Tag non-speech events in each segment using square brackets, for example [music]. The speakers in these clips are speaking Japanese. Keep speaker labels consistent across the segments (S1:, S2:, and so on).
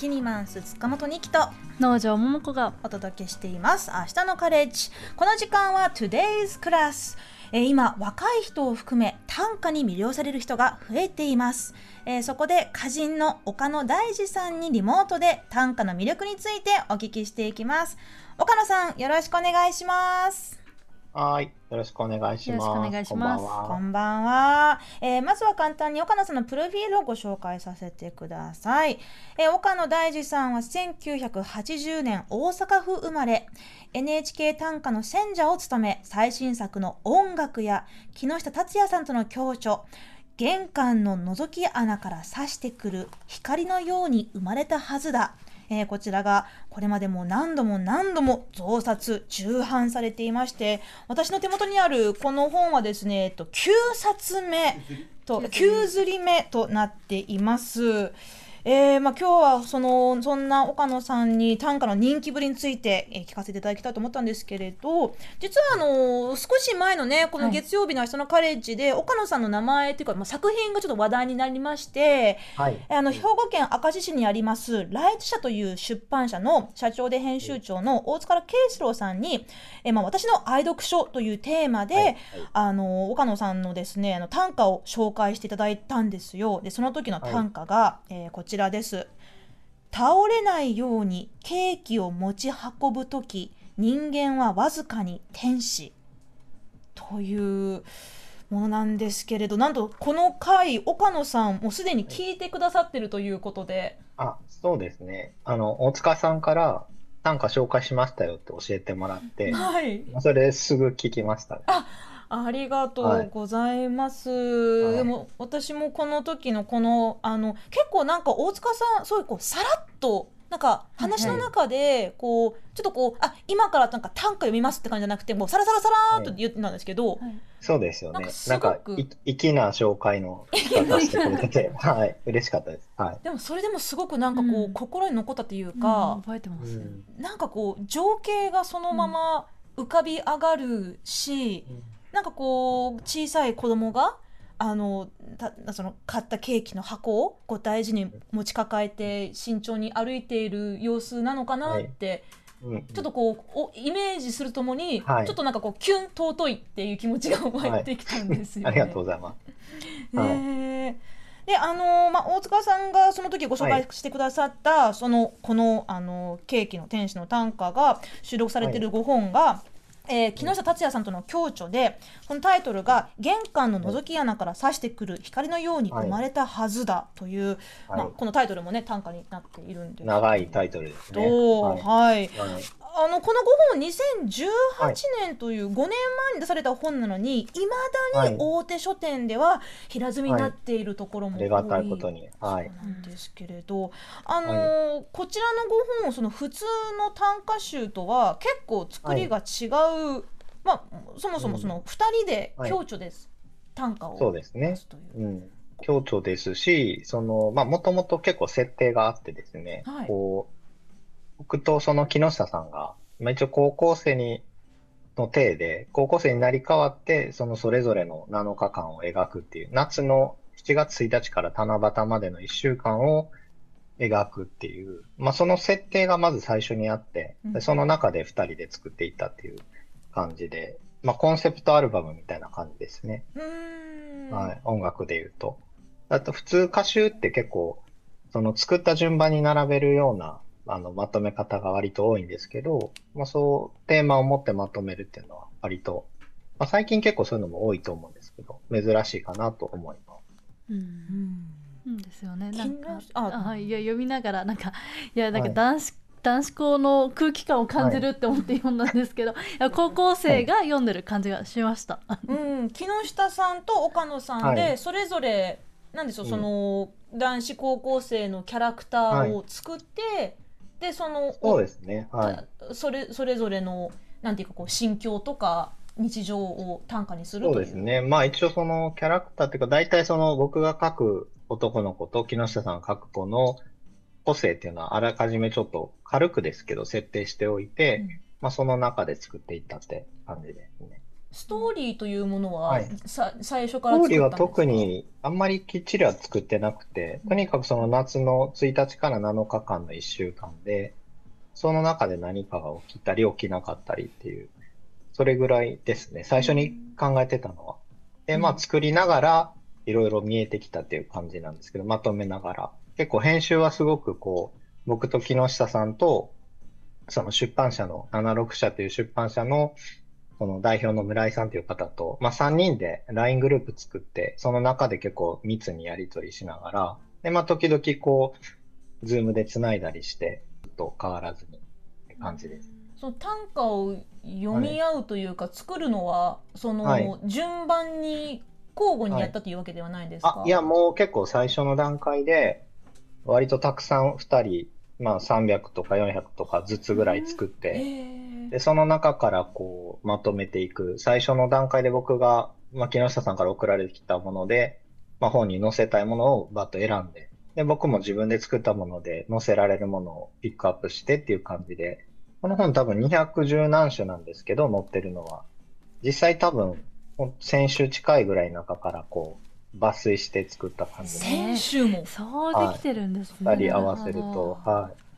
S1: キニマンス塚本二木と
S2: 農場桃子が
S1: お届けしています。明日のカレッジ。この時間は Today's Class えー今若い人を含め短歌に魅了される人が増えています、えーそこで歌人の岡野大二さんにリモートで短歌の魅力についてお聞きしていきます。岡野さんよろしくお願いします
S3: はい。よろしくお願いします。
S2: よろしくお願いします
S3: こんばんは。
S1: こんばんは、えーまずは簡単に岡野さんのプロフィールをご紹介させてください、えー岡野大二さんは1980年大阪府生まれ NHK 短歌の選者を務め最新作の「音楽」や木下達也さんとの共著玄関の覗き穴から差してくる光のように生まれたはずだ、えーこちらがこれまでも何度も何度も増刷重版されていまして私の手元にあるこの本はですね、えっと、9冊目と9刷り目となっています。えーまあ、今日はそのそんな岡野さんに短歌の人気ぶりについて、えー聞かせていただきたいと思ったんですけれど実はあの少し前のねこの月曜日の明日のカレッジで、岡野さんの名前というか、まあ、作品がちょっと話題になりまして、
S3: はい。
S1: あの兵庫県明石市にありますライト社という出版社の社長で編集長の大塚圭一郎さんに、えまあ、私の愛読書というテーマで、
S3: はい。はい。
S1: あの岡野さんのですねあの短歌を紹介していただいたんですよ。でその時の短歌が、えーこちらです。倒れないようにケーキを持ち運ぶ時人間はわずかに天使というものなんですけれどなんとこの回岡野さんもうすでに聞いてくださってるということで、
S3: あ、そうですね。あの、大塚さんから短歌紹介しましたよって教えてもらって、
S1: はい、
S3: それですぐ聞きましたね。
S1: ありがとうございます。
S3: い
S1: でも私もこの時のこのあの結構なんか大塚さんそういうこうさらっとなんか話の中でこうちょっとこうあ今からなんか短歌読みますって感じじゃなくてもうさらさらさらーっと言ってたんですけど、
S3: そうですよね
S1: なんか。
S3: 粋な紹介の仕方してくれてて、[laughs] はい。嬉しかったです。はい。
S1: でもそれでもすごくなんかこう、
S2: うん
S1: 心に残ったという
S2: うん
S1: か、
S2: 覚えてます、
S3: うん
S1: なんかこう情景がそのまま浮かび上がるし、なんかこう小さい子供があのたその買ったケーキの箱をこう大事に持ち抱えて慎重に歩いている様子なのかなって、
S3: うん
S1: ちょっとこうおイメージするともに、
S3: はい。
S1: ちょっとなんかこうキュン尊いっていう気持ちが湧いてきたんですよね。[laughs]
S3: ありがとうございます。はい
S1: ねえであのーまあ、大塚さんがその時ご紹介してくださった、そのこの、あのーケーキの天使の短歌が収録されている5本が、えー木下達也さんとの共著でこのタイトルが「玄関の覗き穴から差してくる光のように生まれたはずだ」という、
S3: はい
S1: まあ、このタイトルもね短歌になっているんです
S3: 長いタイトルですね。
S1: はい
S3: はい。はい
S1: あのこの5本2018年という5年前に出された本なのにいまだに大手書店では平積みになっているところも多い、
S3: ありがたいことに。はい。
S1: そうなんですけれど、あのーこちらの5本その普通の短歌集とは結構作りが違う、まあそもそもその2人で共著です、短歌を。
S3: そうですね。
S1: う。
S3: う。ん、強調ですし、その、まあ、もともと結構設定があってですね、
S1: はい。
S3: こう、僕とその木下さんが、まあ、一応高校生に、の体で、高校生になり変わって、そのそれぞれの7日間を描くっていう、夏の7月1日から七夕までの1週間を描くっていう、まあ、その設定がまず最初にあって、
S1: うん
S3: でその中で2人で作っていったっていう感じで、まあ、コンセプトアルバムみたいな感じですね。はい、音楽で言うと。あと普通歌集って結構、その作った順番に並べるようなあのまとめ方が割と多いんですけど、まあ、そうテーマを持ってまとめるっていうのは割と、まあ、最近結構そういうのも多いと思うんですけど、珍しいかなと思います。
S2: うん。
S1: うん。
S2: うんですよね。なんか
S1: あ
S2: いいや読みながらなんか [laughs] いやなんか
S3: はい。
S2: 男子、男子校の空気感を感じるって思って読んだんですけど、い、や高校生が読んでる感じがしました。[laughs]
S1: うん、木下さんと岡野さんで、
S3: はい。
S1: それぞれなんでしょう、
S3: うん。
S1: その男子高校生のキャラクターを作って、でその
S3: そうですね。はい。
S1: それそれぞれのなんていうかこう心境とか日常を短歌にする
S3: そうですね。まあ一応そのキャラクターっていうか、大体その僕が書く男の子と木下さんが書く子の個性っていうのはあらかじめちょっと軽くですけど設定しておいて、
S1: うん
S3: まあその中で作っていったって感じですね。
S1: ストーリーというものは、
S3: はい
S1: さ最初
S3: ス
S1: か？ら
S3: トーリーは特にあんまりきっちりは作ってなくて、とにかくその夏の1日から7日間の1週間で、その中で何かが起きたり起きなかったりっていう、それぐらいですね。最初に考えてたのは。で、まあ作りながらいろいろ見えてきたっていう感じなんですけど、まとめながら。結構編集はすごくこう、僕と木下さんと、その出版社の76社という出版社のその代表の村井さんという方と、まあ、3人で LINE グループ作って、その中で結構密にやり取りしながら、で、まあ、時々こう、ズームで繋いだりして、と変わらずにって感じです。
S1: その短歌を読み合うというか、作るのはその、
S3: はい。
S1: 順番に交互にやったというわけではないんですか、
S3: あ、いや、もう結構最初の段階で、割とたくさん2人、まあ、300とか400とかずつぐらい作って、
S1: へー
S3: で、その中からこう、まとめていく。最初の段階で僕が、まあ、木下さんから送られてきたもので、まあ、本に載せたいものをバッと選んで、で、僕も自分で作ったもので載せられるものをピックアップしてっていう感じで、この本多分210何種なんですけど、載ってるのは。実際多分、ほん1000種近いぐらいの中からこう、抜粋して作った感じで、
S1: 先週も
S2: そうできてるんですね。
S3: 2人合わせると、はい。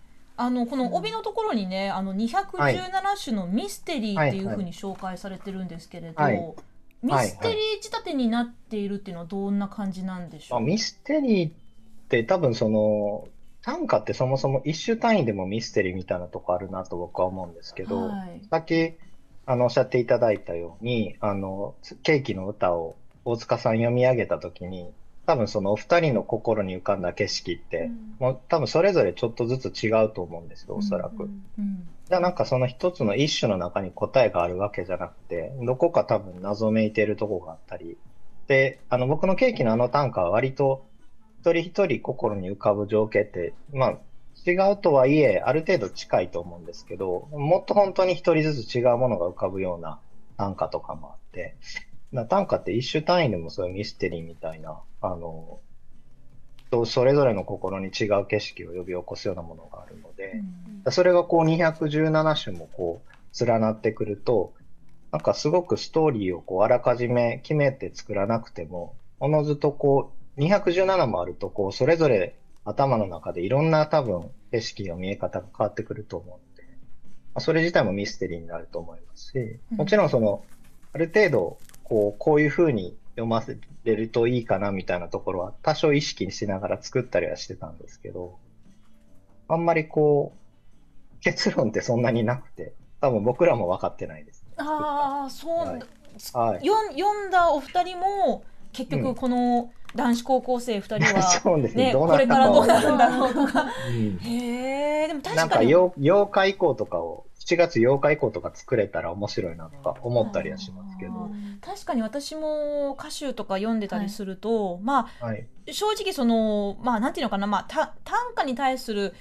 S1: あのこの帯のところにねあの217種のミステリーっていうふうに紹介されてるんですけれど、
S3: はい。
S1: ミステリー仕立てになっているっていうのはどんな感じなんでしょう、
S3: まあ、ミステリーって多分その、短歌ってそもそも一種単位でもミステリーみたいなとこあるなと僕は思うんですけど、
S1: はい。
S3: さっきあのおっしゃっていただいたように、あの、ケーキの歌を大塚さん読み上げたときに、多分そのお二人の心に浮かんだ景色って、もう多分それぞれちょっとずつ違うと思うんですよ、おそらく。
S1: うん
S3: じゃあなんかその一つの一種の中に答えがあるわけじゃなくて、どこか多分謎めいてるとこがあったり、で、あの僕のケーキのあの短歌は割と一人一人心に浮かぶ情景って、まあ違うとはいえある程度近いと思うんですけど、もっと本当に一人ずつ違うものが浮かぶような短歌とかもあって、な短歌って一種単位でもそういうミステリーみたいな、あの、とそれぞれの心に違う景色を呼び起こすようなものがあるので、それがこう217種もこう連なってくると、なんかすごくストーリーをこうあらかじめ決めて作らなくても、おのずとこう217もあるとこうそれぞれ頭の中でいろんな多分景色の見え方が変わってくると思うので、まあそれ自体もミステリーになると思いますし、もちろんその、ある程度こうこういう風に読ませれるといいかなみたいなところは多少意識しながら作ったりはしてたんですけど、あんまりこう、結論ってそんなになくて、多分僕らも分かってないです。
S1: ああそう、
S3: はい。はい。
S1: よん読んだお二人も結局
S3: うん。
S1: この男子高校生二人は、[laughs]
S3: ね。
S1: ね、
S3: どう
S1: これからどうなるんだ
S3: う
S1: ろうとか。
S3: うん。
S1: へえでも確
S3: なんか
S1: かに
S3: 8、8日以降とかを、7月8日以降とか作れたら面白いなとか思ったりはしますけ
S1: あ
S3: ど。
S1: 確かに私も歌集とか読んでたりすると、ま
S3: はい。
S1: あ正直そのまあなんていうのかな、まあ、た短歌に対する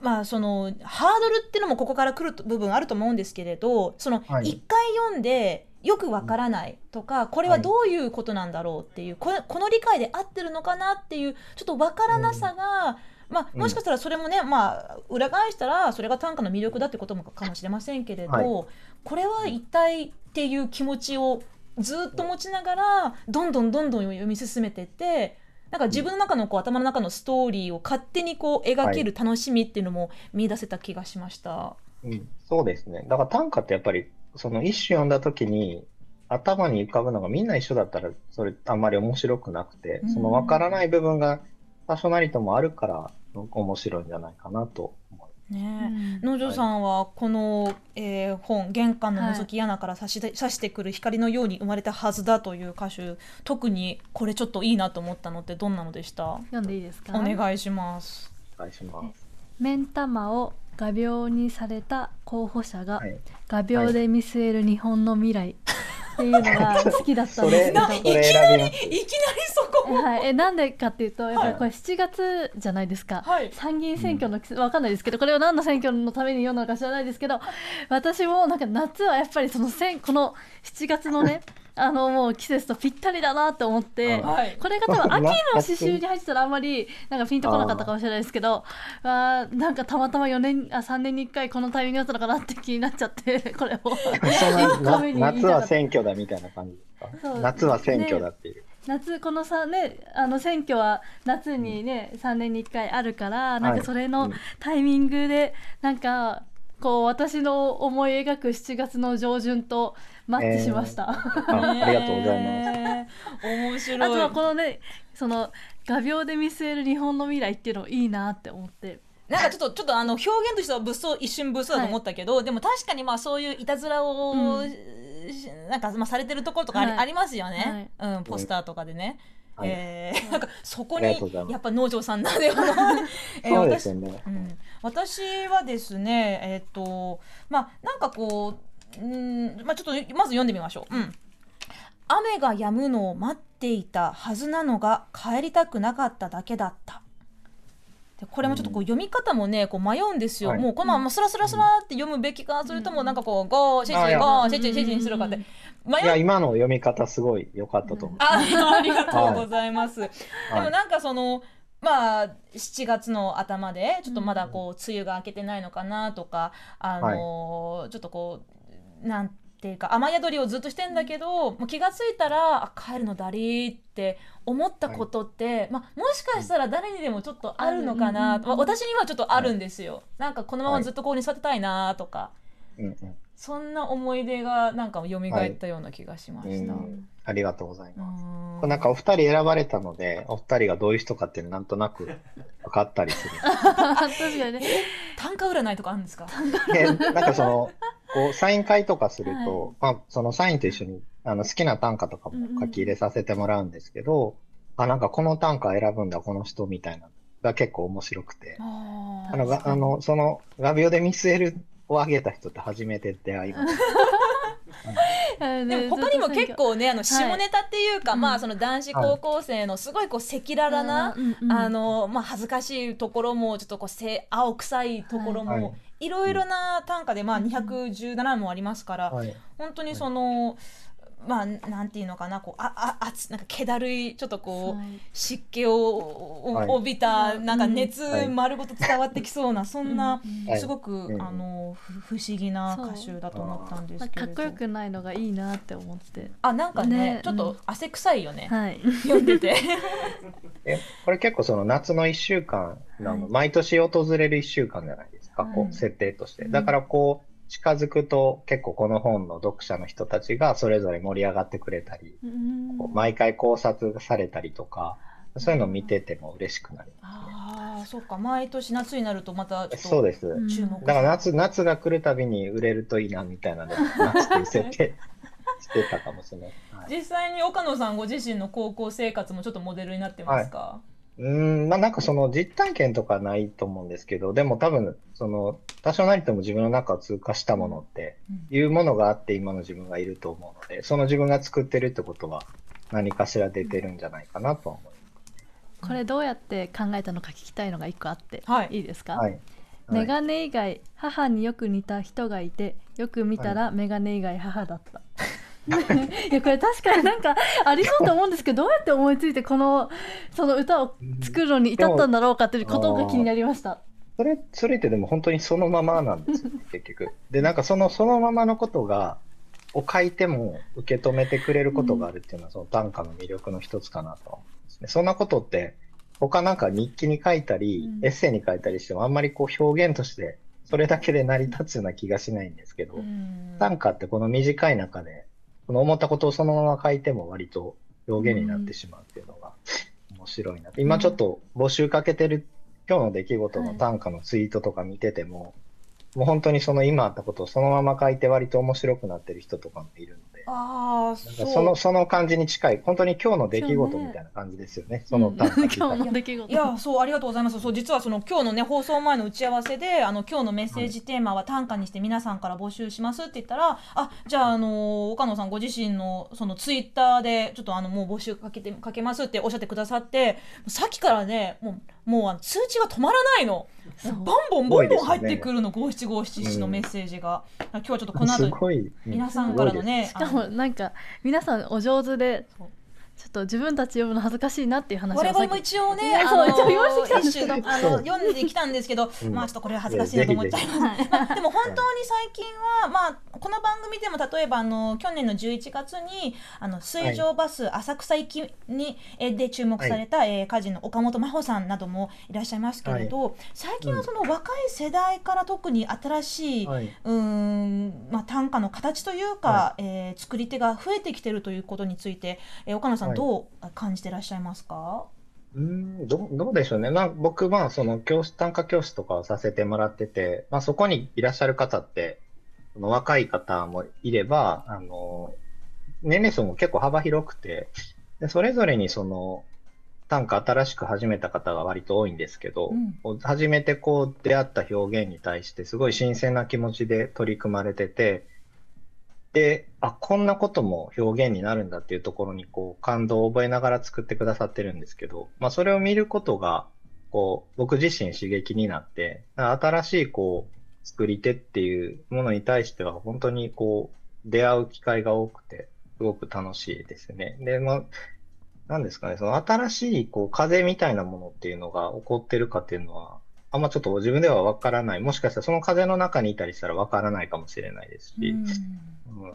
S1: まあそのハードルっていうのもここから来る部分あると思うんですけれどその一、
S3: はい。
S1: 回読んでよくわからないとかこれはどういうことなんだろうっていうこれこの理解で合ってるのかなっていうちょっとわからなさが、まあ、
S3: うん
S1: もしかしたらそれもね、まあ、裏返したらそれが短歌の魅力だってこともかもしれませんけれど、
S3: はい
S1: これは一体っていう気持ちをずっと持ちながらどんどんどんどん読み進めていってなんか自分の中のこう頭の中のストーリーを勝手にこう描ける楽しみっていうのも見出せた気がしました。
S3: うん、そうですね。だから短歌ってやっぱり、その一首読んだ時に、頭に浮かぶのがみんな一緒だったら、それあんまり面白くなくて
S1: うん、
S3: その分からない部分が多少なりともあるから、面白いんじゃないかなと思います。
S1: ね農場さんはこの、えー本「玄関の覗き穴から差しで差してくる光のように生まれたはずだ」という歌集特にこれちょっといいなと思ったのってどんなのでした？
S2: 読んでいいですか？
S1: お願いします。
S3: お願いします。
S2: 目ん玉を画鋲にされた候補者が
S3: はい。
S2: 画鋲で見据える日本の未来っていうのが好きだったんですけど。
S3: それ選びます。
S1: いきなりそこ
S2: えはい、えなんでかっていうとやっぱり
S3: はい。
S2: これ7月じゃないですか、
S1: はい。
S2: 参議院選挙の季節わかんないですけどこれは何の選挙のために読んだのか知らないですけど私もなんか夏はやっぱりその選この7月のねあのもう季節とぴったりだなって思って、
S1: はい。
S2: これが多分秋の刺繍に入ってたらあんまりなんかピンとこなかったかもしれないですけど [laughs] あーなんかたまたま4年あ3年に1回このタイミングだったのかなって気になっちゃってこれを [laughs]
S3: 夏は選挙だみたいな感じ。ですか夏は選挙だっていう。
S2: 夏このさねあの選挙は夏にね、3年に1回あるからなんかそれの
S3: うん。
S2: タイミングでなんかこう私の思い描く7月の上旬とマッチしました。[laughs]
S3: あありがとうございます。
S1: ねえ面白い。
S2: あとはこのねその画鋲で見据える日本の未来っていうのいいなって思って。
S1: なんかちょっとちょっとあの表現としては物騒一瞬物騒だと思ったけど、でも確かにまあそういういたずらを、
S2: うん。
S1: しなんかまあされてるところとかあり,、
S2: はい。
S1: ありますよね、うん、ポスターとかでね。
S3: はい。
S1: えーなんかそこにやっぱ農場さんならではの、え [laughs] ー
S3: そうですよね。
S1: うん、私はですねえっ、とまあなんかこううんまあちょっとまず読んでみましょう。うん雨が止むのを待っていたはずなのが帰りたくなかっただけだった。でこれもちょっとこう読み方もねこう迷うんですよ、
S3: はい
S1: もうこのままスラスラスラって読むべきかそれともなんかこうゴーシェチ
S3: あいや
S1: ゴーシェチシェチにするかって迷
S3: いや、今の読み方すごい良かったと思う。
S1: あありがとうございます。でもなんかそのまあ7月の頭でちょっとまだこう梅雨が明けてないのかなとか、あのーちょっとこうなんていうか雨宿りをずっとしてんだけどもう気がついたらあ帰るのだりーって思ったことって、まあ、もしかしたら誰にでもちょっとあるのかな、まあ私にはちょっとあるんですよ。なんかこのままずっとここに座ってたいなとか、
S3: うんうん。
S1: そんな思い出がなんか蘇ったような気がしました。
S3: うんありがとうございます。
S1: うん。
S3: これなんかお二人選ばれたので、お二人がどういう人かっていうのなんとなく [laughs] 分かったりする。[laughs]
S2: 確かにね。
S1: 短歌占いとかあるんですか？
S3: で、なんかその、こう、サイン会とかすると、まあ、そのサインと一緒に、あの、好きな短歌とかも書き入れさせてもらうんですけど、あ、なんかこの短歌選ぶんだ、この人みたいなのが結構面白くて、
S1: あ
S3: あの、があの、その、画鋲で見据えるをあげた人って初めて出会いました。
S1: で
S2: で
S1: も他にも結構ねあの下ネタっていうか、
S2: うん。
S1: まあその男子高校生のすごいこう赤裸々な、あのまあ恥ずかしいところもちょっとこうせ青臭いところ
S3: はい。
S1: も、い、ろいろな短歌でまあ217もありますから、
S3: はい。
S1: 本当にその、まあなんていうのかなこうあああつなんか気だるいちょっとこう、湿気を
S3: はい。
S1: 帯びた、なんか
S2: うん。
S1: 熱
S3: はい
S1: 丸ごと伝わってきそうな、そんな、
S3: はい。
S1: すごく、
S3: うん
S1: あのふ不思議な歌集だと思ったんですけれど
S2: かっこよくないのがいいなって思って。
S1: あなんかね
S2: ね。
S1: ちょっと汗臭いよね、
S2: はい。
S1: 読んでて。[laughs]
S3: え、これ結構その夏の一週間毎年訪れる一週間じゃないですか、こ
S2: はい。
S3: う、設定として。
S2: うん
S3: だからこう、近づくと結構この本の読者の人たちがそれぞれ盛り上がってくれたり、こう毎回考察されたりとか、そういうのを見てても嬉しくなりますね。
S1: ああそっか毎年夏になるとまた
S3: そうです。
S2: うん
S1: 注目
S3: だから夏、夏が来るたびに売れるといいなみたいなので、[laughs] 夏っていう設定してたかもしれない。はい
S1: 実際に岡野さんご自身の高校生活もちょっとモデルになってますか、
S3: うーん、まあなんかその実体験とかないと思うんですけど、でも多分、その、多少なりとも自分の中を通過したものっていうものがあって今の自分がいると思うので、その自分が作ってるってことは何かしら出てるんじゃないかなとは思い
S2: これどうやって考えたのか聞きたいのが一個あって、
S1: はい
S2: いいですか、
S3: ます。はい。
S2: メガネ以外母によく似た人がいてよく見たらメガネ以外母だった。[laughs] いやこれ確かになんかありそうと思うんですけどどうやって思いついてこのその歌を作るのに至ったんだろうかっていうことが気になりました。
S3: それ、それってでも本当にそのままなんですよね、[laughs] 結局。で、なんかその、そのままのことが、を書いても受け止めてくれることがあるっていうのは、その短歌の魅力の一つかなとね。そんなことって、他なんか日記に書いたり、
S2: うん
S3: エッセイに書いたりしても、あんまりこう表現として、それだけで成り立つような気がしないんですけど、
S1: うん
S3: 短歌ってこの短い中で、この思ったことをそのまま書いても割と表現になってしまうっていうのが面白いな。今ちょっと募集かけてる今日の出来事の短歌のツイートとか見てても、もう本当にその今あったことをそのまま書いて割と面白くなってる人とかもいるので、
S1: あそう。
S3: その、その感じに近い、本当に今日の出来事みたいな感じですよね。その短歌自体 [laughs]
S2: 今日の出来事。
S1: いやそうありがとうございます。そう実はその今日のね放送前の打ち合わせであの今日のメッセージテーマは短歌にして皆さんから募集しますって言ったらあじゃああの岡野さんご自身のそのツイッターでちょっとあのもう募集かけてかけますっておっしゃってくださってさっきからねもうもうあの通知が止まらないの。バンボンボンボン入ってくるの五七五七七のメッセージが。今日はちょっとこの後。皆さんからのね、
S2: しかもなんか皆さんお上手でちょっと自分たち読むの恥ずかしいなっていう話を
S1: 我々も一応ね、
S2: ね
S1: あの
S2: 一応用意してきた。んですけど
S1: あの読んできたんですけど、
S3: うん。
S1: まあちょっとこれは恥ずかしいなと思っちゃいます。[laughs] まあでも本当に最近は、まあこの番組でも例えばあの去年の11月にあの水上バス浅草行きに、えで注目された、えー歌人の岡本真帆さんなどもいらっしゃいますけれど、最近はその若い世代から特に新しい、
S3: はい。
S1: うーんまあ、短歌の形というか、
S3: は
S1: えー作り手が増えてきてるということについて、えー岡野さん、
S3: はい。
S1: どう感じてらっしゃいますか、
S3: うーん、どう、どうでしょうね。まあ、僕、まあ、その教室、短歌教室とかをさせてもらってて、まあ、そこにいらっしゃる方って、その若い方もいれば、あの、年齢層も結構幅広くて、でそれぞれにその、短歌新しく始めた方が割と多いんですけど、
S1: うん。
S3: 初めてこう出会った表現に対してすごい新鮮な気持ちで取り組まれてて、で、あ、こんなことも表現になるんだっていうところにこう感動を覚えながら作ってくださってるんですけど、まあそれを見ることが、こう僕自身刺激になって、新しいこう作り手っていうものに対しては本当にこう出会う機会が多くて、すごく楽しいですね。で、まあ、なんですかね、その新しいこう風みたいなものっていうのが起こってるかっていうのは、あんまちょっと自分ではわからない。もしかしたらその風の中にいたりしたらわからないかもしれないですし、
S1: うん
S3: うん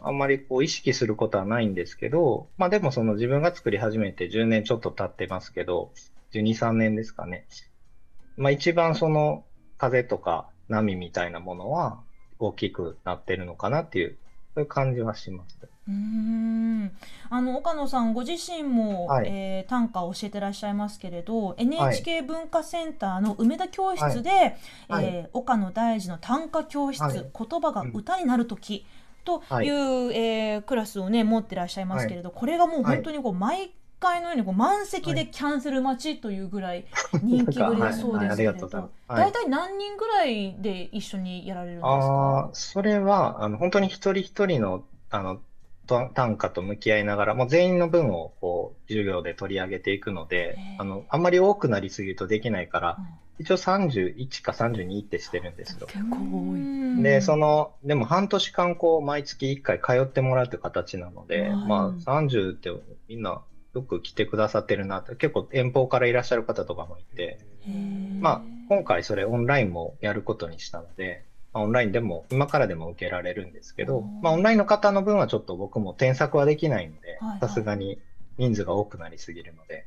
S3: あんまりこう意識することはないんですけど、まあでもその自分が作り始めて10年ちょっと経ってますけど、12、3年ですかね。まあ一番その風とか波みたいなものは大きくなってるのかなっていう、そういう感じはします。
S1: うーん。あの岡野さんご自身も、
S3: はい。
S1: えー短歌を教えてらっしゃいますけれど NHK 文化センターの梅田教室で、
S3: はい。
S1: えー岡野大二の短歌教室、
S3: はい。
S1: 言葉が歌になる時という、
S3: はい。
S1: えークラスをね持ってらっしゃいますけれど、これがもう本当にこう毎回のようにこう満席でキャンセル待ちというぐらい人気ぶりだそうですけれど大体何人ぐらいで一緒にやられるんです
S3: あ
S1: か？
S3: あ、それは、あの、本当に一人一人の、あの、と短歌と向き合いながら、もう全員の分を、こう、授業で取り上げていくのであの、あんまり多くなりすぎるとできないから
S1: うん、
S3: 一応31か32ってしてるんですよ。
S2: 結構多い。
S1: うん。
S3: で、その、でも半年間、こう、毎月1回通ってもらうという形なので、
S1: はい。
S3: まあ、30ってみんなよく来てくださってるなって、結構遠方からいらっしゃる方とかもいて、まあ、今回それオンラインもやることにしたので、まあオンラインでも、今からでも受けられるんですけどまあ、オンラインの方の分はちょっと僕も添削はできないのでさすがに人数が多くなりすぎるので、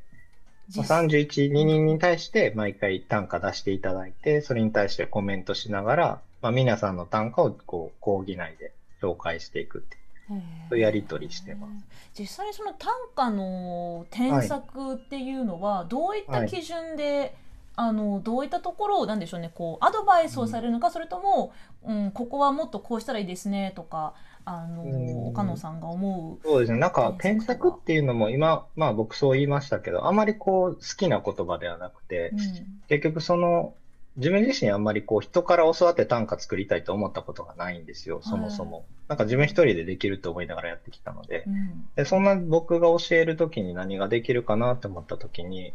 S3: まあ、
S1: 実際
S3: 31、2人に対して毎回単価出していただいて、それに対してコメントしながら、まあ、皆さんの単価をこう講義内で紹介していくっていう。そういうやり取りしてます。
S1: 実際にその短歌の添削っていうのはどういった基準で、あのどういったところをなんでしょうねこうアドバイスをされるのか、それとも、うん、ここはもっとこうしたらいいですねとかあの、
S3: うん
S1: 岡野さんが思う。
S3: そうですね。なんか、
S1: 添
S3: 添
S1: 削とか
S3: 削っていうのも今、まあ僕そう言いましたけど、あまりこう好きな言葉ではなくて、
S1: うん
S3: 結局その、自分自身あんまりこう人から教わって短歌作りたいと思ったことがないんですよ、そもそも。なんか自分一人でできると思いながらやってきたので
S1: う。ん
S3: で、そんな僕が教えるときに何ができるかなって思ったときに、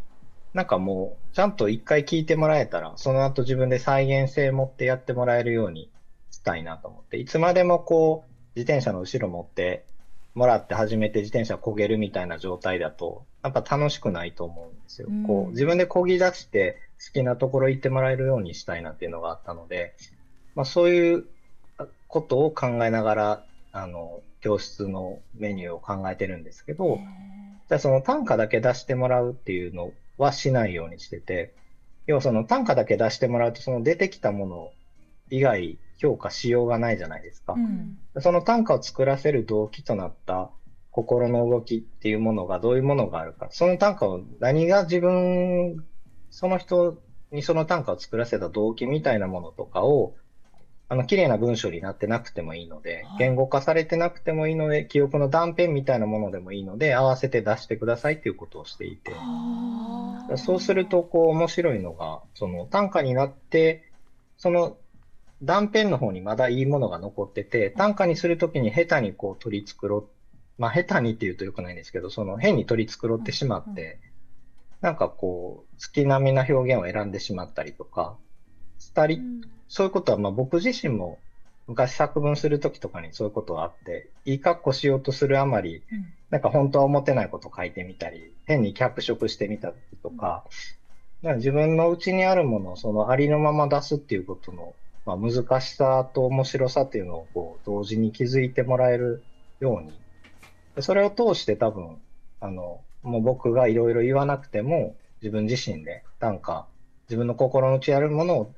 S3: なんかもう、ちゃんと一回聞いてもらえたら、その後自分で再現性持ってやってもらえるようにしたいなと思って、いつまでもこう、自転車の後ろ持ってもらって初めて自転車焦げるみたいな状態だと、やっぱ楽しくないと思うんですよ。
S1: うん。
S3: こう、自分で漕ぎ出して好きなところ行ってもらえるようにしたいなっていうのがあったので、まあそういうことを考えながら、あの、教室のメニューを考えてるんですけど、じゃあその単価だけ出してもらうっていうのはしないようにしてて、要はその単価だけ出してもらうと、その出てきたもの以外評価しようがないじゃないですか。
S1: うん
S3: その単価を作らせる動機となった心の動きっていうものがどういうものがあるか。その単価を何が自分、その人にその単価を作らせた動機みたいなものとかを、あの、綺麗な文章になってなくてもいいので
S1: はい、
S3: 言語化されてなくてもいいので、記憶の断片みたいなものでもいいので、合わせて出してくださいっていうことをしていて。
S1: はあ。
S3: そうすると、こう、面白いのが、その短歌になって、その断片の方にまだいいものが残ってて、短歌にするときに下手にこう取り繕っ、まあ下手にって言うと良くないんですけど、その変に取り繕ってしまって、なんかこう、月並みな表現を選んでしまったりとか、したり、そういうことは、まあ僕自身も昔作文するときとかにそういうことがあって、いい格好しようとするあまり、
S1: うん。
S3: なんか本当は思ってないこと書いてみたり、変に脚色してみたりとか、だから自分の内にあるものをそのありのまま出すっていうことの、まあ、難しさと面白さっていうのをこう同時に気づいてもらえるように、でそれを通して多分、あの、もう僕がいろいろ言わなくても、自分自身で短歌、自分の心の内にあるものを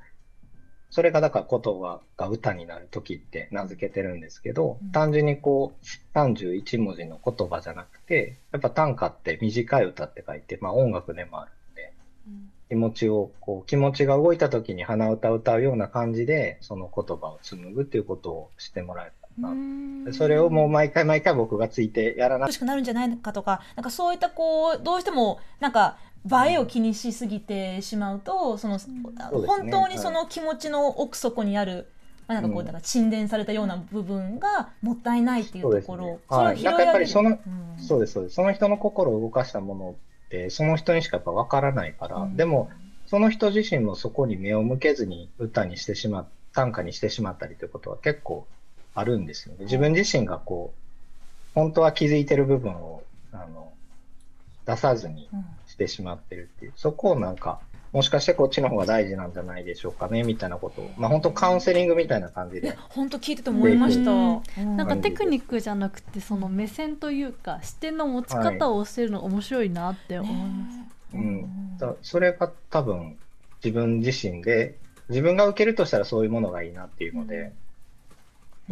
S3: それがだから言葉が歌になる時って名付けてるんですけど、
S1: うん。
S3: 単純にこう31文字の言葉じゃなくて、やっぱ短歌って短い歌って書いて、まあ音楽でもあるので、気持ちを、こう気持ちが動いた時に鼻歌を歌うような感じで、その言葉を紡ぐっていうことをしてもらえたらな。でそれをもう毎回毎回僕がついてやらな
S1: くなるんじゃないかとかなんかそういったこうどうしてもなんか映えを気にしすぎてしまうとその、
S3: そうですね。
S1: 本当にその気持ちの奥底にある、まあ、なんかこう
S3: うん。
S1: だから沈殿されたような部分がもったいないっていうところ、
S3: そうですね。はい。やっぱりその
S1: うん。
S3: そうです、そうです。その人の心を動かしたものって、その人にしかやっぱ分からないから、
S1: うん。
S3: でも、その人自身もそこに目を向けずに歌にしてしまっ、短歌にしてしまったりということは結構あるんですよね。自分自身がこう、本当は気づいてる部分を、あの、出さずに
S1: うん
S3: してしまってるっていう、そこをなんか、もしかしてこっちの方が大事なんじゃないでしょうかね、みたいなことを、まあ本当カウンセリングみたいな感じで。
S1: 本当聞いてて思いました、
S2: なんかテクニックじゃなくてその目線というか視点の持ち方を教えるの面白いなって思います。
S1: ね
S3: うん、だそれが多分自分自身で自分が受けるとしたらそういうものがいいなっていうので、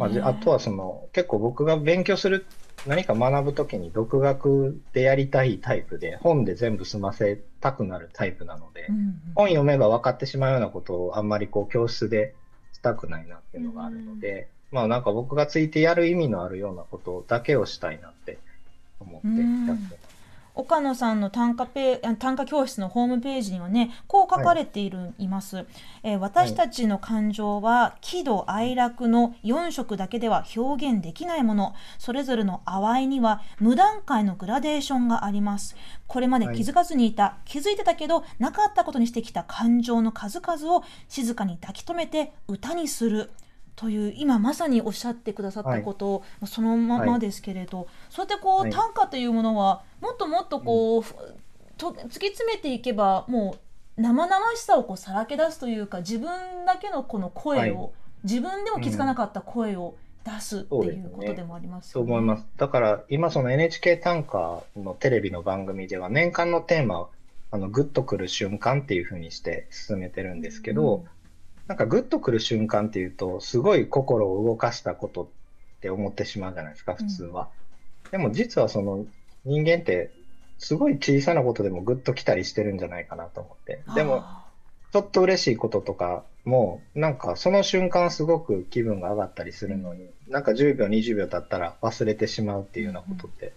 S3: まあ、あとはその結構僕が勉強する何か学ぶときに独学でやりたいタイプで本で全部済ませたくなるタイプなので、
S1: うん
S3: 本読めば分かってしまうようなことをあんまりこう教室でしたくないなっていうのがあるので、まあなんか僕がついてやる意味のあるようなことだけをしたいなって思ってやってます。
S1: 岡野さんの短歌ペあ短歌教室のホームページにはねこう書かれている、い、ます、えー私たちの感情は喜怒哀楽の4色だけでは表現できないもの。それぞれの淡いには無段階のグラデーションがあります。これまで気づかずにいた、気づいてたけどなかったことにしてきた感情の数々を静かに抱き留めて歌にするという今まさにおっしゃってくださったことを、そのままですけれど、そうやってこう、
S3: はい。
S1: 短歌というものはもっともっとこう、ふと突き詰めていけばもう生々しさをこうさらけ出すというか自分だけのこの声を、
S3: はい。
S1: 自分でも気づかなかった声を出すっていうことでもあります
S3: そう。思います。だから今その NHK 短歌のテレビの番組では年間のテーマをあのグッとくる瞬間っていう風にして進めてるんですけど、
S1: うん
S3: なんかグッとくる瞬間っていうとすごい心を動かしたことって思ってしまうじゃないですか普通は。でも実はその人間ってすごい小さなことでもグッときたりしてるんじゃないかなと思って。でも
S1: あ
S3: ちょっと嬉しいこととかも、なんかその瞬間すごく気分が上がったりするのに、なんか10秒、20秒経ったら忘れてしまうっていうようなことって、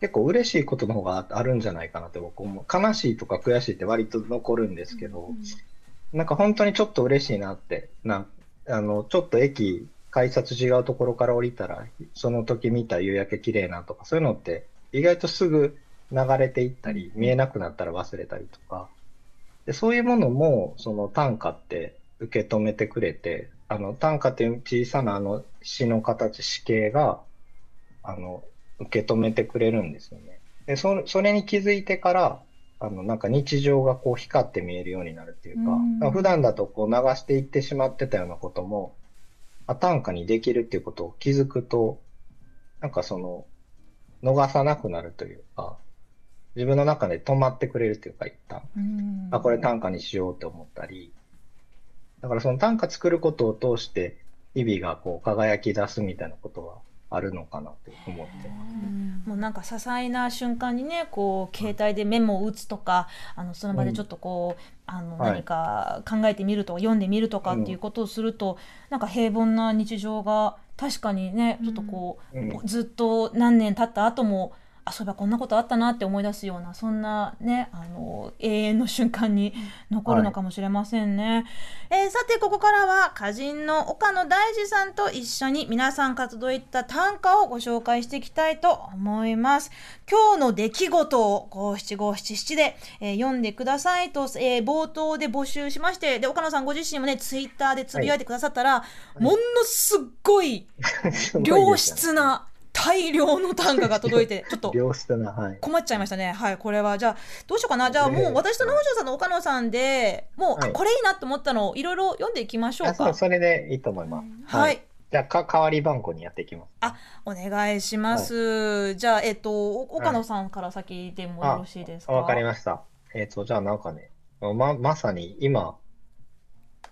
S3: 結構嬉しいことの方があるんじゃないかなって僕思う。悲しいとか悔しいって割と残るんですけど、なんか本当にちょっと嬉しいなって、なんあの、ちょっと駅、改札違うところから降りたら、その時見た夕焼け綺麗なとか、そういうのって意外とすぐ流れていったり、見えなくなったら忘れたりとか、でそういうものも、その短歌って受け止めてくれて、あの、短歌っていう小さなあの詩の形、詩形が、あの、受け止めてくれるんですよね。で、そそれに気づいてから、あの、なんか日常がこう光って見えるようになるっていうか、
S1: うん。
S3: 普段だとこう流していってしまってたようなことも、あ短歌にできるっていうことを気づくと、なんかその、逃さなくなるというか、自分の中で止まってくれるっていうか、一旦。
S1: うん。
S3: あ、これ短歌にしようって思ったり、だからその短歌作ることを通して、日々がこう輝き出すみたいなことはあるのかなって思って。
S1: もうなんか些細な瞬間にねこう携帯でメモを打つとかあのその場でちょっとこう、あの
S3: はい。
S1: 何か考えてみるとか読んでみるとかっていうことをすると、なんか平凡な日常が確かにねちょっとこう、
S3: うん。
S1: ずっと何年経った後もあそういえばこんなことあったなって思い出すようなそんなねあの永遠の瞬間に残るのかもしれませんね、えーさてここからは歌人の岡野大二さんと一緒に皆さんから届いた短歌をご紹介していきたいと思います。今日の出来事を五七五七七で、えー読んでくださいと、えー冒頭で募集しましてで岡野さんご自身もねツイッターでつぶやいてくださったら、ものすっごい [laughs] 良質な大量の短歌が届いて [laughs] ちょっと。困っちゃいましたね。はいこれは。じゃあどうしようかな。じゃあもう私と農場さんの岡野さんでもう、
S3: はい。
S1: あこれいいなと思ったのをいろいろ読んでいきましょうか。
S3: あそう、それでいいと思います。
S1: はい。
S3: じゃあ、か、代わり番号にやっていきます。
S1: お願いします、じゃあえっとお岡野さんから先でもよろしいですか？
S3: わかりました。えっ、と、じゃあなんかね、ま、まさに今、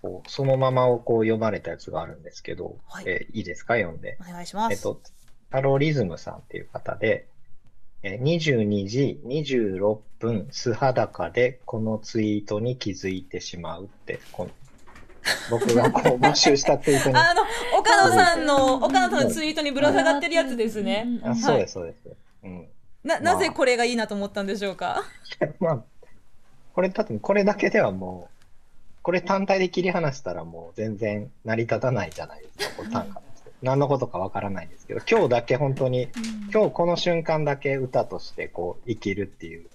S3: こうそのままをこう読まれたやつがあるんですけど、
S1: はい。
S3: えーいいですか？読んで。
S1: お願いします、
S3: えっと、タロリズムさんっていう方で、えー22時26分素裸でこのツイートに気づいてしまうって、[laughs] 僕がこう募集したツイートに。
S1: あの岡野さんの岡野さんのツイートにぶら下がってるやつですね、
S3: あそうです、そうです。うん。
S1: ななぜこれがいいなと思ったんでしょうか、
S3: まあ、これ多分これだけではもう、これ単体で切り離したらもう全然成り立たないじゃないですか、これ短歌として。何のことかわからないんですけど、今日だけ本当に、今日この瞬間だけ歌としてこう生きるっていう、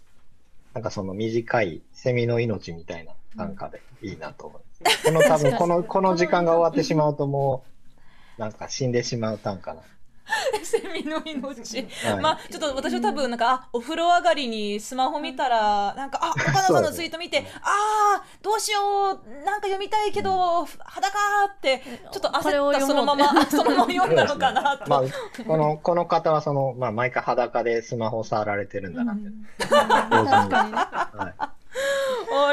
S3: なんかその短いセミの命みたいな短歌でいいなと思うんですよ。この多分この、この時間が終わってしまうともう、なんか死んでしまう短歌な。[laughs]
S1: セミの命。
S3: はい。
S1: まあちょっと私は多分なんかあお風呂上がりにスマホ見たらなんかあ岡野さんのツイート見てああどうしようなんか読みたいけど裸ってちょっと焦ったそのまま [laughs] そのまま読んだのかなと、
S3: まあ、この、この方はその、まあ、毎回裸でスマホを触られてるんだなって。
S2: 確かに
S3: はい。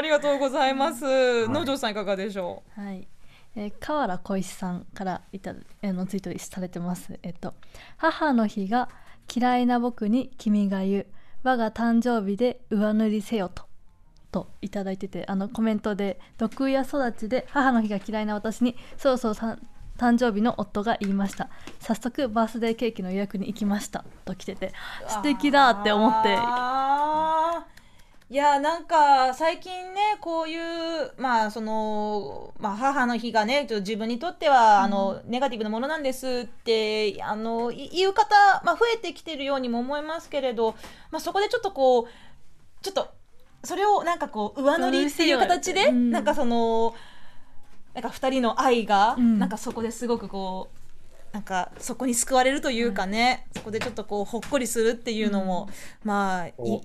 S1: ありがとうございます、
S3: い。
S1: 農場さんいかがでしょ
S2: はい、えー、河原小石さんからいたあのツイートされてます。えっと母の日が嫌いな僕に君が言う我が誕生日で上塗りせよと。といただいててあのコメントで毒親育ちで母の日が嫌いな私にそろそろさん誕生日の夫が言いました早速バースデーケーキの予約に行きましたと来てて素敵だって思って
S1: いやなんか最近ねこういうまあその、まあ、母の日がねちょっと自分にとっては、あのネガティブなものなんですってあのい言う方、まあ、増えてきてるようにも思いますけれど、まあ、そこでちょっとこうちょっとそれをなんかこう上塗りっていう形で、
S2: うん。
S1: なんかそのなんか2人の愛が、
S2: うん。
S1: なんかそこですごくこうなんかそこに救われるというかね、そこでちょっとこうほっこりするっていうのも、まあい
S3: お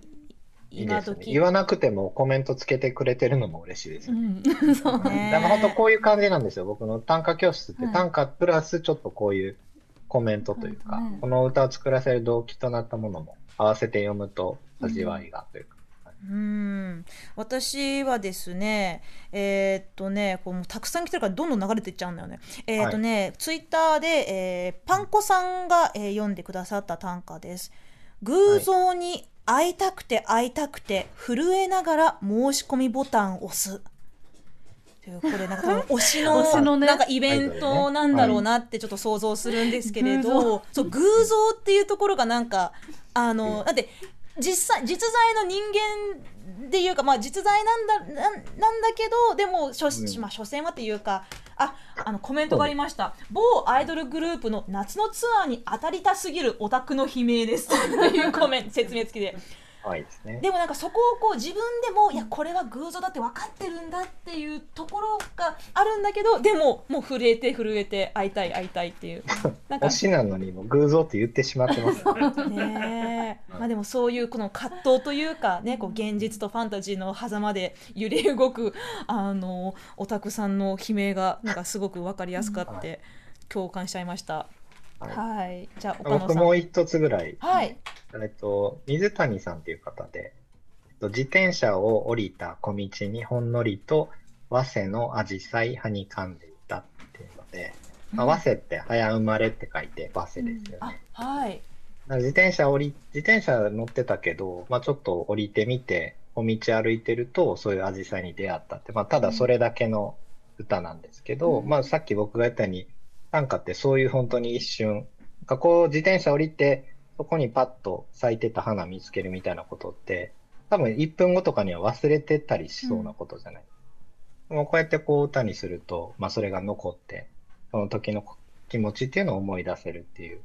S3: いいですね。言わなくてもコメントつけてくれてるのも嬉しいです
S2: う
S3: ね。
S2: ん。[laughs] そう
S1: ね。
S3: だから本当こういう感じなんですよ。僕の短歌教室って
S2: はい。
S3: 短歌プラスちょっとこういうコメントというか、
S2: はい
S3: この歌を作らせる動機となったものも合わせて読むと味わいがというか。
S1: うん。私はですねえーっとねこうたくさん来てるからどんどん流れていっちゃうんだよね。えーっとね、ツイッターで、えーパンコさんが、えー読んでくださった短歌です偶像に会いたくて会いたくて震えながら申し込みボタンを押す。というこれなんか推しの [laughs]
S2: 推しのね。
S1: なんかイベントなんだろうなってちょっっと想像するんですけれど、
S2: 偶
S1: そう偶像っていうところがなんかあのだって実際実在の人間っていうかまあ実在なんだなんなんだけどでも所,、
S3: うん。
S1: まあ、所詮はっていうかああのコメントがありました。某アイドルグループの夏のツアーに当たりたすぎるオタクの悲鳴です。というコメント説明付きで。
S3: はいですね。
S1: でもなんかそこをこう自分でもいやこれは偶像だって分かってるんだっていうところがあるんだけどでももう震えて震えて会いたい会いたいっていう [laughs] なんか
S3: 推しなのにもう偶像って言ってしまってます、[laughs] ね。
S1: まあでもそういうこの葛藤というかねこう現実とファンタジーの狭間で揺れ動くあのオタクさんの悲鳴がなんかすごく分かりやすかって共感しちゃいました。
S3: はい
S1: はい、じゃあ
S3: 僕。もう一つぐらい、
S1: はい。
S3: えっと、水谷さんっていう方で、えっと、自転車を降りた小道にほんのりと早生のアジサイはにかんでいたっていうので、まあ、早生って早生まれって書いて早生ですよ
S1: あ
S3: ね。
S1: はい。
S3: だから自転車降り、自転車乗ってたけど、まあちょっと降りてみて、小道歩いてると、そういうアジサイに出会ったって、まあただそれだけの歌なんですけど、
S1: うん
S3: まあさっき僕が言ったように、短歌ってそういう本当に一瞬、こう自転車降りて、そこにパッと咲いてた花見つけるみたいなことって、多分1分後とかには忘れてたりしそうなことじゃない？でもこうやってこう歌にすると、まあそれが残って、その時の気持ちっていうのを思い出せるっていう、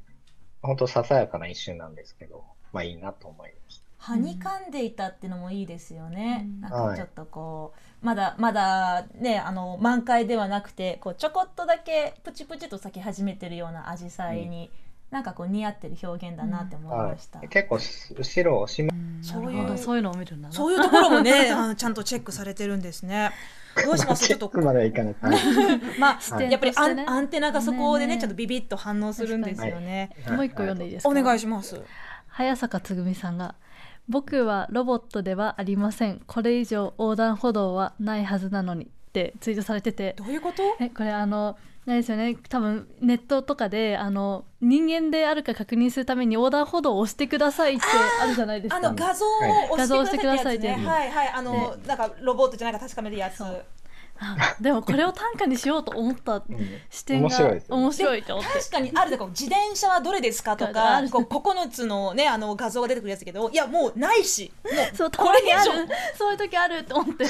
S3: 本当ささやかな一瞬なんですけど、まあいいなと思いました。
S1: はにかんでいたっていうのもいいですよね、
S2: うん。
S1: なんかちょっとこう、まだまだねあの満開ではなくてこうちょこっとだけプチプチと咲き始めてるような紫陽花に、なんかこう似合ってる表現だなって思い
S3: は
S1: ました、
S3: い。結構し後ろをしま、
S1: そういう
S2: なるほどそういうのを見るんだな。
S1: そういうところもね [laughs] あのちゃんとチェックされてるんですね。[laughs] どうします？ちょっと。
S3: まではいかない。はい。
S1: まあ、
S2: 視
S1: やっぱりアン,、アンテナがそこでねちゃんとビビッと反応するんですよね、
S2: もう一個読んでいいですか？
S1: お願いします。
S2: 早坂つぐみさんが「僕はロボットではありません。これ以上横断歩道はないはずなのに」ってツイートされてて。
S1: どういうこと？
S2: えこれあの何ですよね。多分ネットとかであの人間であるか確認するために横断歩道を押してくださいってあるじゃないですか。
S1: あの画像を押してくださいってやつね。
S2: 画
S1: はいはい。あのなんかロボットじゃないか確かめるやつ。[laughs]
S2: でもこれを短歌にしようと思った
S3: うん。
S2: 視点が
S3: 面白い
S2: 面白いと思って。
S1: 確かにあるでこう自転車はどれですかと [laughs]
S2: あ
S1: か
S2: る。
S1: こう9つのねあの画像が出てくるやつだけどいやもうないし。[laughs] もう
S2: そうた
S1: これ
S2: にある。
S1: 上
S2: そういう時あると思って、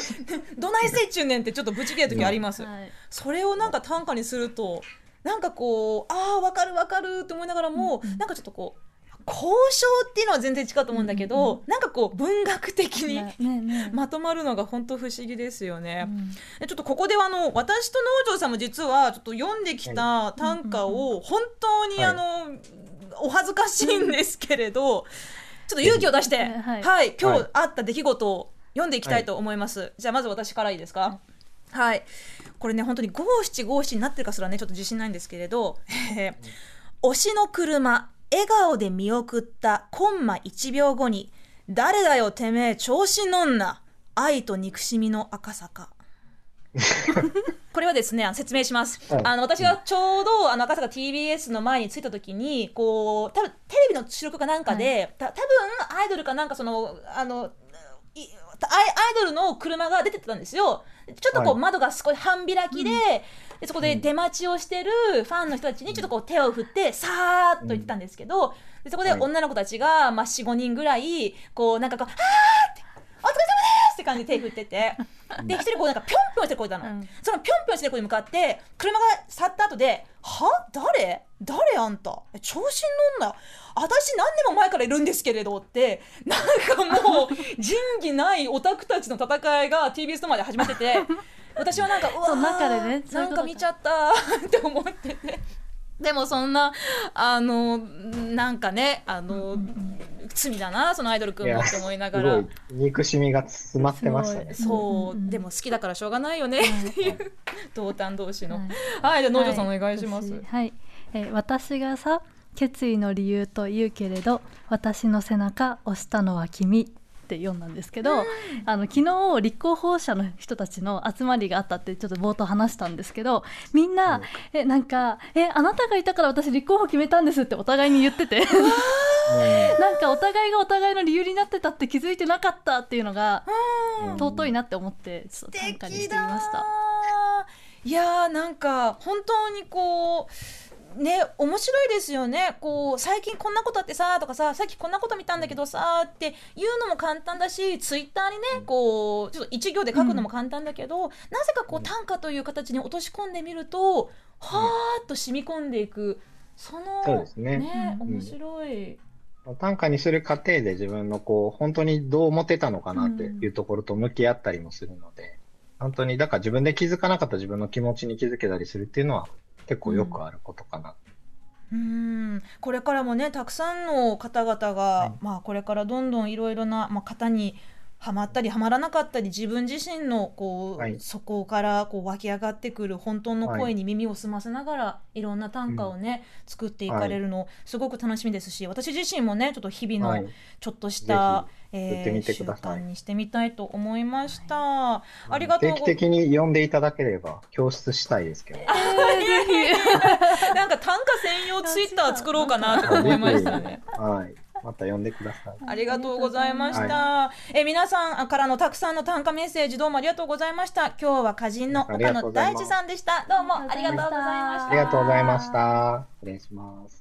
S1: どないせいちゅうねんってちょっとブチ切れる時あります。
S2: はい。
S1: それをなんか短歌にするとなんかこうああわかるわかるって思いながらも、なんかちょっとこう交渉っていうのは全然違うと思うんだけど、なんかこう文学的に
S2: ねねね。
S1: まとまるのが本当不思議ですよね。
S2: うん。
S1: でちょっとここではあの私と農場さんも実はちょっと読んできた短歌を本当に
S3: はい。
S1: あの、お恥ずかしいんですけれど、ちょっと勇気を出して、
S2: は
S1: はい。い、今
S3: はい。
S1: 日あった出来事を読んでいきたいと思います。じゃあまず私からいいですか？はい、これね本当に五七五七になってるかすらねちょっと自信ないんですけれど、えー推しの車笑顔で見送ったコンマ1秒後に誰だよてめえ調子乗んな。愛と憎しみの赤坂。[laughs] これはですね説明します、
S3: はい
S1: あの私がちょうどあの赤坂 TBS の前に着いた時にこう多分テレビの収録かなんかで、た多分アイドルかなんかそのあのいアイアイドルの車が出てたんですよ。ちょっとこう
S3: はい。
S1: 窓が少し半開きで,、でそこで出待ちをしてるファンの人たちにちょっとこう手を振ってさーっと言ってたんですけど、でそこで
S3: はい。
S1: 女の子たちが、まあ、45人ぐらいこうなんかこう「あー!」って「お疲れ様です!」って感じで手振っててで一人こうなんかぴょんぴょんしてる子いたの、
S2: うん。
S1: そのぴょんぴょんしてる子に向かって車が去った後で「は？誰？誰あんた？え調子に乗んな私何年も前からいるんですけれど」ってなんかもう [laughs] 仁義ないオタクたちの戦いが TBS の前で始まってて私はなんか [laughs] うわ
S2: 中でね
S1: なんか見ちゃった [laughs] って思ってて。でもそんなあのなんかねあの、罪だなそのアイドルくんもって思いながら。
S3: すごい憎しみが詰まってましたね。
S1: そう、でも好きだからしょうがないよねっていう。同担同士の。
S2: はい。
S1: はい、じゃあ農場さんお願いします、
S2: はい、はい。えー私がさ決意の理由と言うけれど私の背中押したのは君って読んだんですけど、あの昨日立候補者の人たちの集まりがあったってちょっと冒頭話したんですけどみんな、
S3: うん
S2: えなんかえあなたがいたから私立候補決めたんですってお互いに言ってて。なんかお互いがお互いの理由になってたって気づいてなかったっていうのが
S3: うん。
S2: 尊いなって思ってちょっと短歌にしてみました。
S1: いやーなんか本当にこうね面白いですよね。こう最近こんなことあってさとかささっきこんなこと見たんだけどさって言うのも簡単だしツイッターにねこうちょっと一行で書くのも簡単だけど、なぜかこう短歌という形に落とし込んでみるとはーっと染み込んでいく。その
S3: そうですね。
S1: ね
S2: うん。
S1: 面白い。
S3: 短歌にする過程で自分のこう、本当にどう思ってたのかなっていうところと向き合ったりもするので、本当に、だから自分で気づかなかった自分の気持ちに気づけたりするっていうのは結構よくあることかな。
S1: うん。これからもねたくさんの方々が、
S3: はい。
S1: まあ、これからどんどんいろいろな、まあ、方にはまったりはまらなかったり自分自身のこう、
S3: はい
S1: そこからこう湧き上がってくる本当の声に耳を澄ませながら、い、ろんな短歌をね、作っていかれるのすごく楽しみですし私自身もねちょっと日々の
S3: はい。
S1: ちょっとした、
S3: ぜ
S1: え
S3: 作ってみて
S1: 習慣にしてみたいと思いました。ありがとうご
S3: 定期的に読んでいただければ教室したいですけど。[laughs] [laughs]
S1: なんか短歌専用ツイッター作ろうかなと思いましたね。[laughs]
S3: はい。また読んでください。
S1: ありがとうございました。え皆さんからのたくさんの短歌メッセージどうもありがとうございました。今日は歌人の岡野大地さんでした。どうもありがとうございました。
S3: ありがとうございました。失礼します。